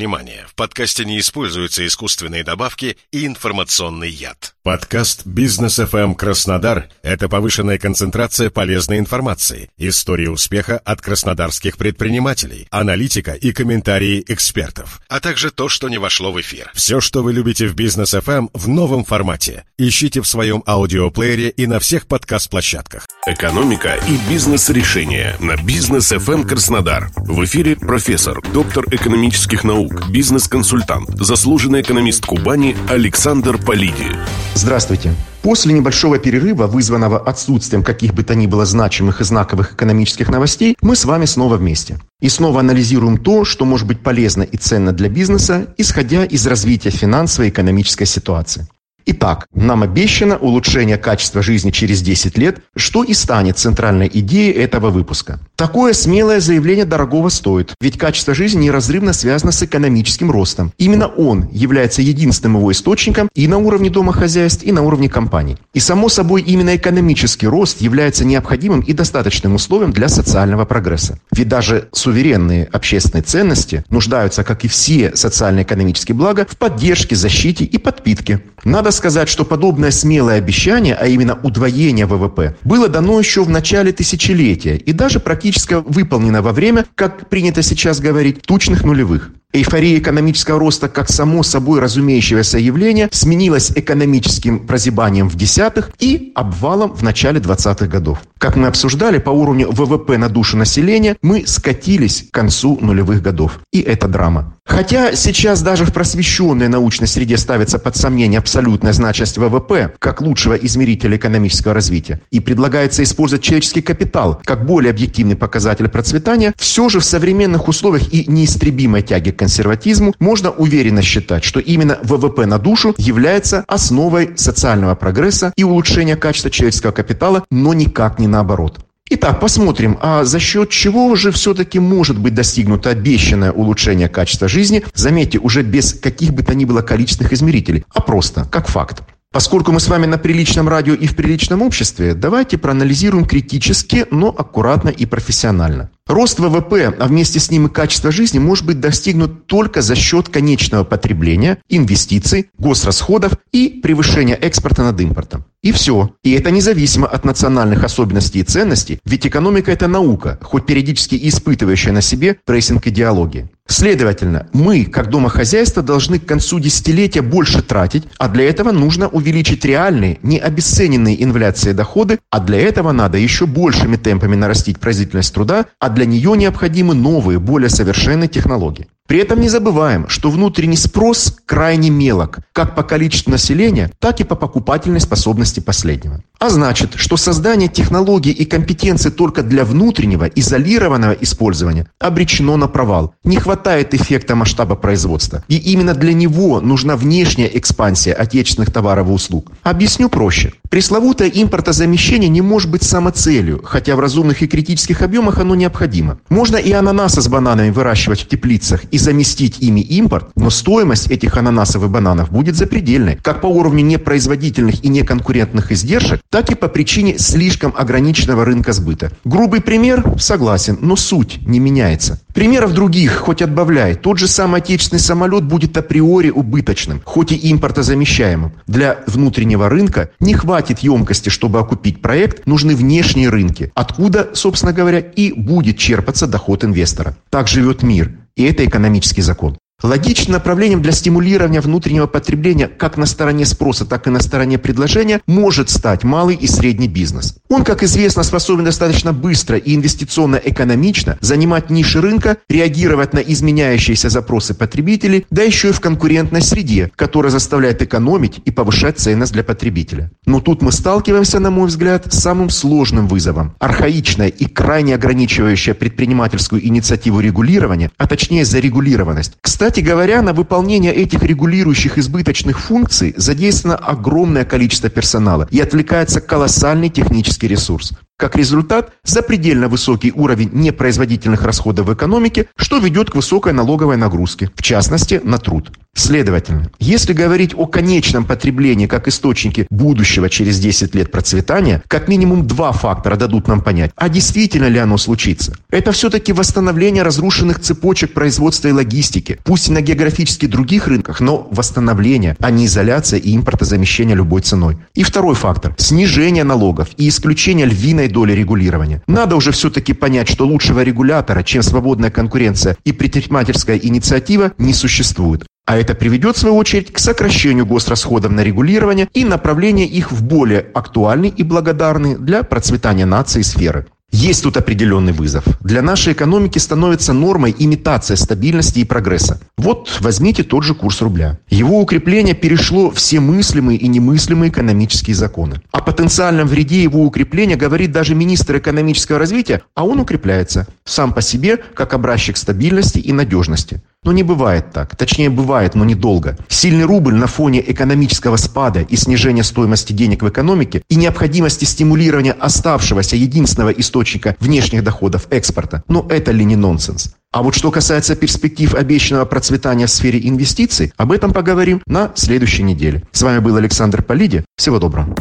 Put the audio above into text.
внимание, в подкасте не используются искусственные добавки и информационный яд. Подкаст «Бизнес FM Краснодар» — это повышенная концентрация полезной информации, истории успеха от краснодарских предпринимателей, аналитика и комментарии экспертов, а также то, что не вошло в эфир. Все, что вы любите в «Бизнес FM» в новом формате. Ищите в своем аудиоплеере и на всех подкаст-площадках. Экономика и бизнес-решения на «Бизнес FM Краснодар». В эфире профессор, доктор экономических наук, бизнес-консультант, заслуженный экономист Кубани Александр Полиди. Здравствуйте. После небольшого перерыва, вызванного отсутствием каких бы то ни было значимых и знаковых экономических новостей, мы с вами снова вместе. И снова анализируем то, что может быть полезно и ценно для бизнеса, исходя из развития финансовой и экономической ситуации. Итак, нам обещано улучшение качества жизни через 10 лет, что и станет центральной идеей этого выпуска. Такое смелое заявление дорогого стоит, ведь качество жизни неразрывно связано с экономическим ростом. Именно он является единственным его источником и на уровне домохозяйств, и на уровне компаний. И само собой именно экономический рост является необходимым и достаточным условием для социального прогресса. Ведь даже суверенные общественные ценности нуждаются, как и все социально-экономические блага, в поддержке, защите и подпитке. Надо надо сказать, что подобное смелое обещание, а именно удвоение ВВП, было дано еще в начале тысячелетия и даже практически выполнено во время, как принято сейчас говорить, тучных нулевых. Эйфория экономического роста как само собой разумеющегося явления сменилась экономическим прозябанием в десятых и обвалом в начале 20-х годов. Как мы обсуждали, по уровню ВВП на душу населения мы скатились к концу нулевых годов. И это драма. Хотя сейчас даже в просвещенной научной среде ставится под сомнение абсолютная значимость ВВП как лучшего измерителя экономического развития и предлагается использовать человеческий капитал как более объективный показатель процветания, все же в современных условиях и неистребимой тяги консерватизму, можно уверенно считать, что именно ВВП на душу является основой социального прогресса и улучшения качества человеческого капитала, но никак не наоборот. Итак, посмотрим, а за счет чего же все-таки может быть достигнуто обещанное улучшение качества жизни, заметьте, уже без каких бы то ни было количественных измерителей, а просто как факт. Поскольку мы с вами на приличном радио и в приличном обществе, давайте проанализируем критически, но аккуратно и профессионально. Рост ВВП, а вместе с ним и качество жизни может быть достигнут только за счет конечного потребления, инвестиций, госрасходов и превышения экспорта над импортом. И все. И это независимо от национальных особенностей и ценностей, ведь экономика – это наука, хоть периодически испытывающая на себе прессинг идеологии. Следовательно, мы, как домохозяйство, должны к концу десятилетия больше тратить, а для этого нужно увеличить реальные, не обесцененные инфляцией доходы, а для этого надо еще большими темпами нарастить производительность труда, а для нее необходимы новые, более совершенные технологии. При этом не забываем, что внутренний спрос крайне мелок, как по количеству населения, так и по покупательной способности последнего. А значит, что создание технологий и компетенций только для внутреннего, изолированного использования обречено на провал. Не хватает эффекта масштаба производства. И именно для него нужна внешняя экспансия отечественных товаров и услуг. Объясню проще. Пресловутое импортозамещение не может быть самоцелью, хотя в разумных и критических объемах оно необходимо. Можно и ананасы с бананами выращивать в теплицах и заместить ими импорт, но стоимость этих ананасов и бананов будет запредельной, как по уровню непроизводительных и неконкурентных издержек, так и по причине слишком ограниченного рынка сбыта. Грубый пример? Согласен, но суть не меняется. Примеров других хоть отбавляй. Тот же самый отечественный самолет будет априори убыточным, хоть и импортозамещаемым. Для внутреннего рынка не хватит емкости, чтобы окупить проект, нужны внешние рынки, откуда, собственно говоря, и будет черпаться доход инвестора. Так живет мир. И это экономический закон. Логичным направлением для стимулирования внутреннего потребления как на стороне спроса, так и на стороне предложения может стать малый и средний бизнес. Он, как известно, способен достаточно быстро и инвестиционно-экономично занимать ниши рынка, реагировать на изменяющиеся запросы потребителей, да еще и в конкурентной среде, которая заставляет экономить и повышать ценность для потребителя. Но тут мы сталкиваемся, на мой взгляд, с самым сложным вызовом. Архаичное и крайне ограничивающее предпринимательскую инициативу регулирования, а точнее зарегулированность. Кстати, кстати говоря, на выполнение этих регулирующих избыточных функций задействовано огромное количество персонала и отвлекается колоссальный технический ресурс. Как результат, запредельно высокий уровень непроизводительных расходов в экономике, что ведет к высокой налоговой нагрузке, в частности, на труд. Следовательно, если говорить о конечном потреблении как источнике будущего через 10 лет процветания, как минимум два фактора дадут нам понять, а действительно ли оно случится. Это все-таки восстановление разрушенных цепочек производства и логистики, пусть и на географически других рынках, но восстановление, а не изоляция и импортозамещение любой ценой. И второй фактор – снижение налогов и исключение львиной доли регулирования. Надо уже все-таки понять, что лучшего регулятора, чем свободная конкуренция и предпринимательская инициатива, не существует. А это приведет, в свою очередь, к сокращению госрасходов на регулирование и направлению их в более актуальные и благодарные для процветания нации сферы. Есть тут определенный вызов. Для нашей экономики становится нормой имитация стабильности и прогресса. Вот возьмите тот же курс рубля. Его укрепление перешло все мыслимые и немыслимые экономические законы. О потенциальном вреде его укрепления говорит даже министр экономического развития, а он укрепляется сам по себе как образчик стабильности и надежности. Но не бывает так. Точнее, бывает, но недолго. Сильный рубль на фоне экономического спада и снижения стоимости денег в экономике и необходимости стимулирования оставшегося единственного источника внешних доходов экспорта. Но это ли не нонсенс? А вот что касается перспектив обещанного процветания в сфере инвестиций, об этом поговорим на следующей неделе. С вами был Александр Полиди. Всего доброго.